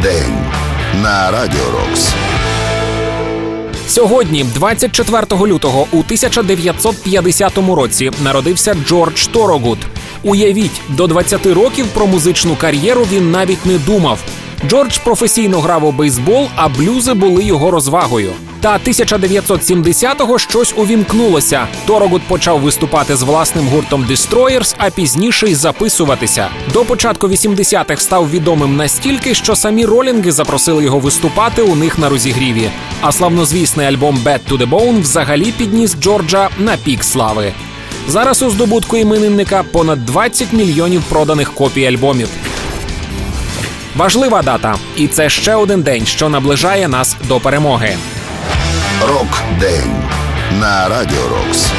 Рок-день на Радіо Рокс. Сьогодні, 24 лютого, у 1950 році, народився Джордж Торогуд. Уявіть, до 20 років про музичну кар'єру він навіть не думав. Джордж професійно грав у бейсбол, а блюзи були його розвагою. Та 1970-го щось увімкнулося. Торогуд почав виступати з власним гуртом Destroyers, а пізніше й записуватися. До початку 80-х став відомим настільки, що самі ролінги запросили його виступати у них на розігріві. А славнозвісний альбом «Bad to the Bone» взагалі підніс Джорджа на пік слави. Зараз у здобутку іменинника понад 20 мільйонів проданих копій альбомів. Важлива дата, і це ще один день, що наближає нас до перемоги. Рок-день на Радіо Рокс.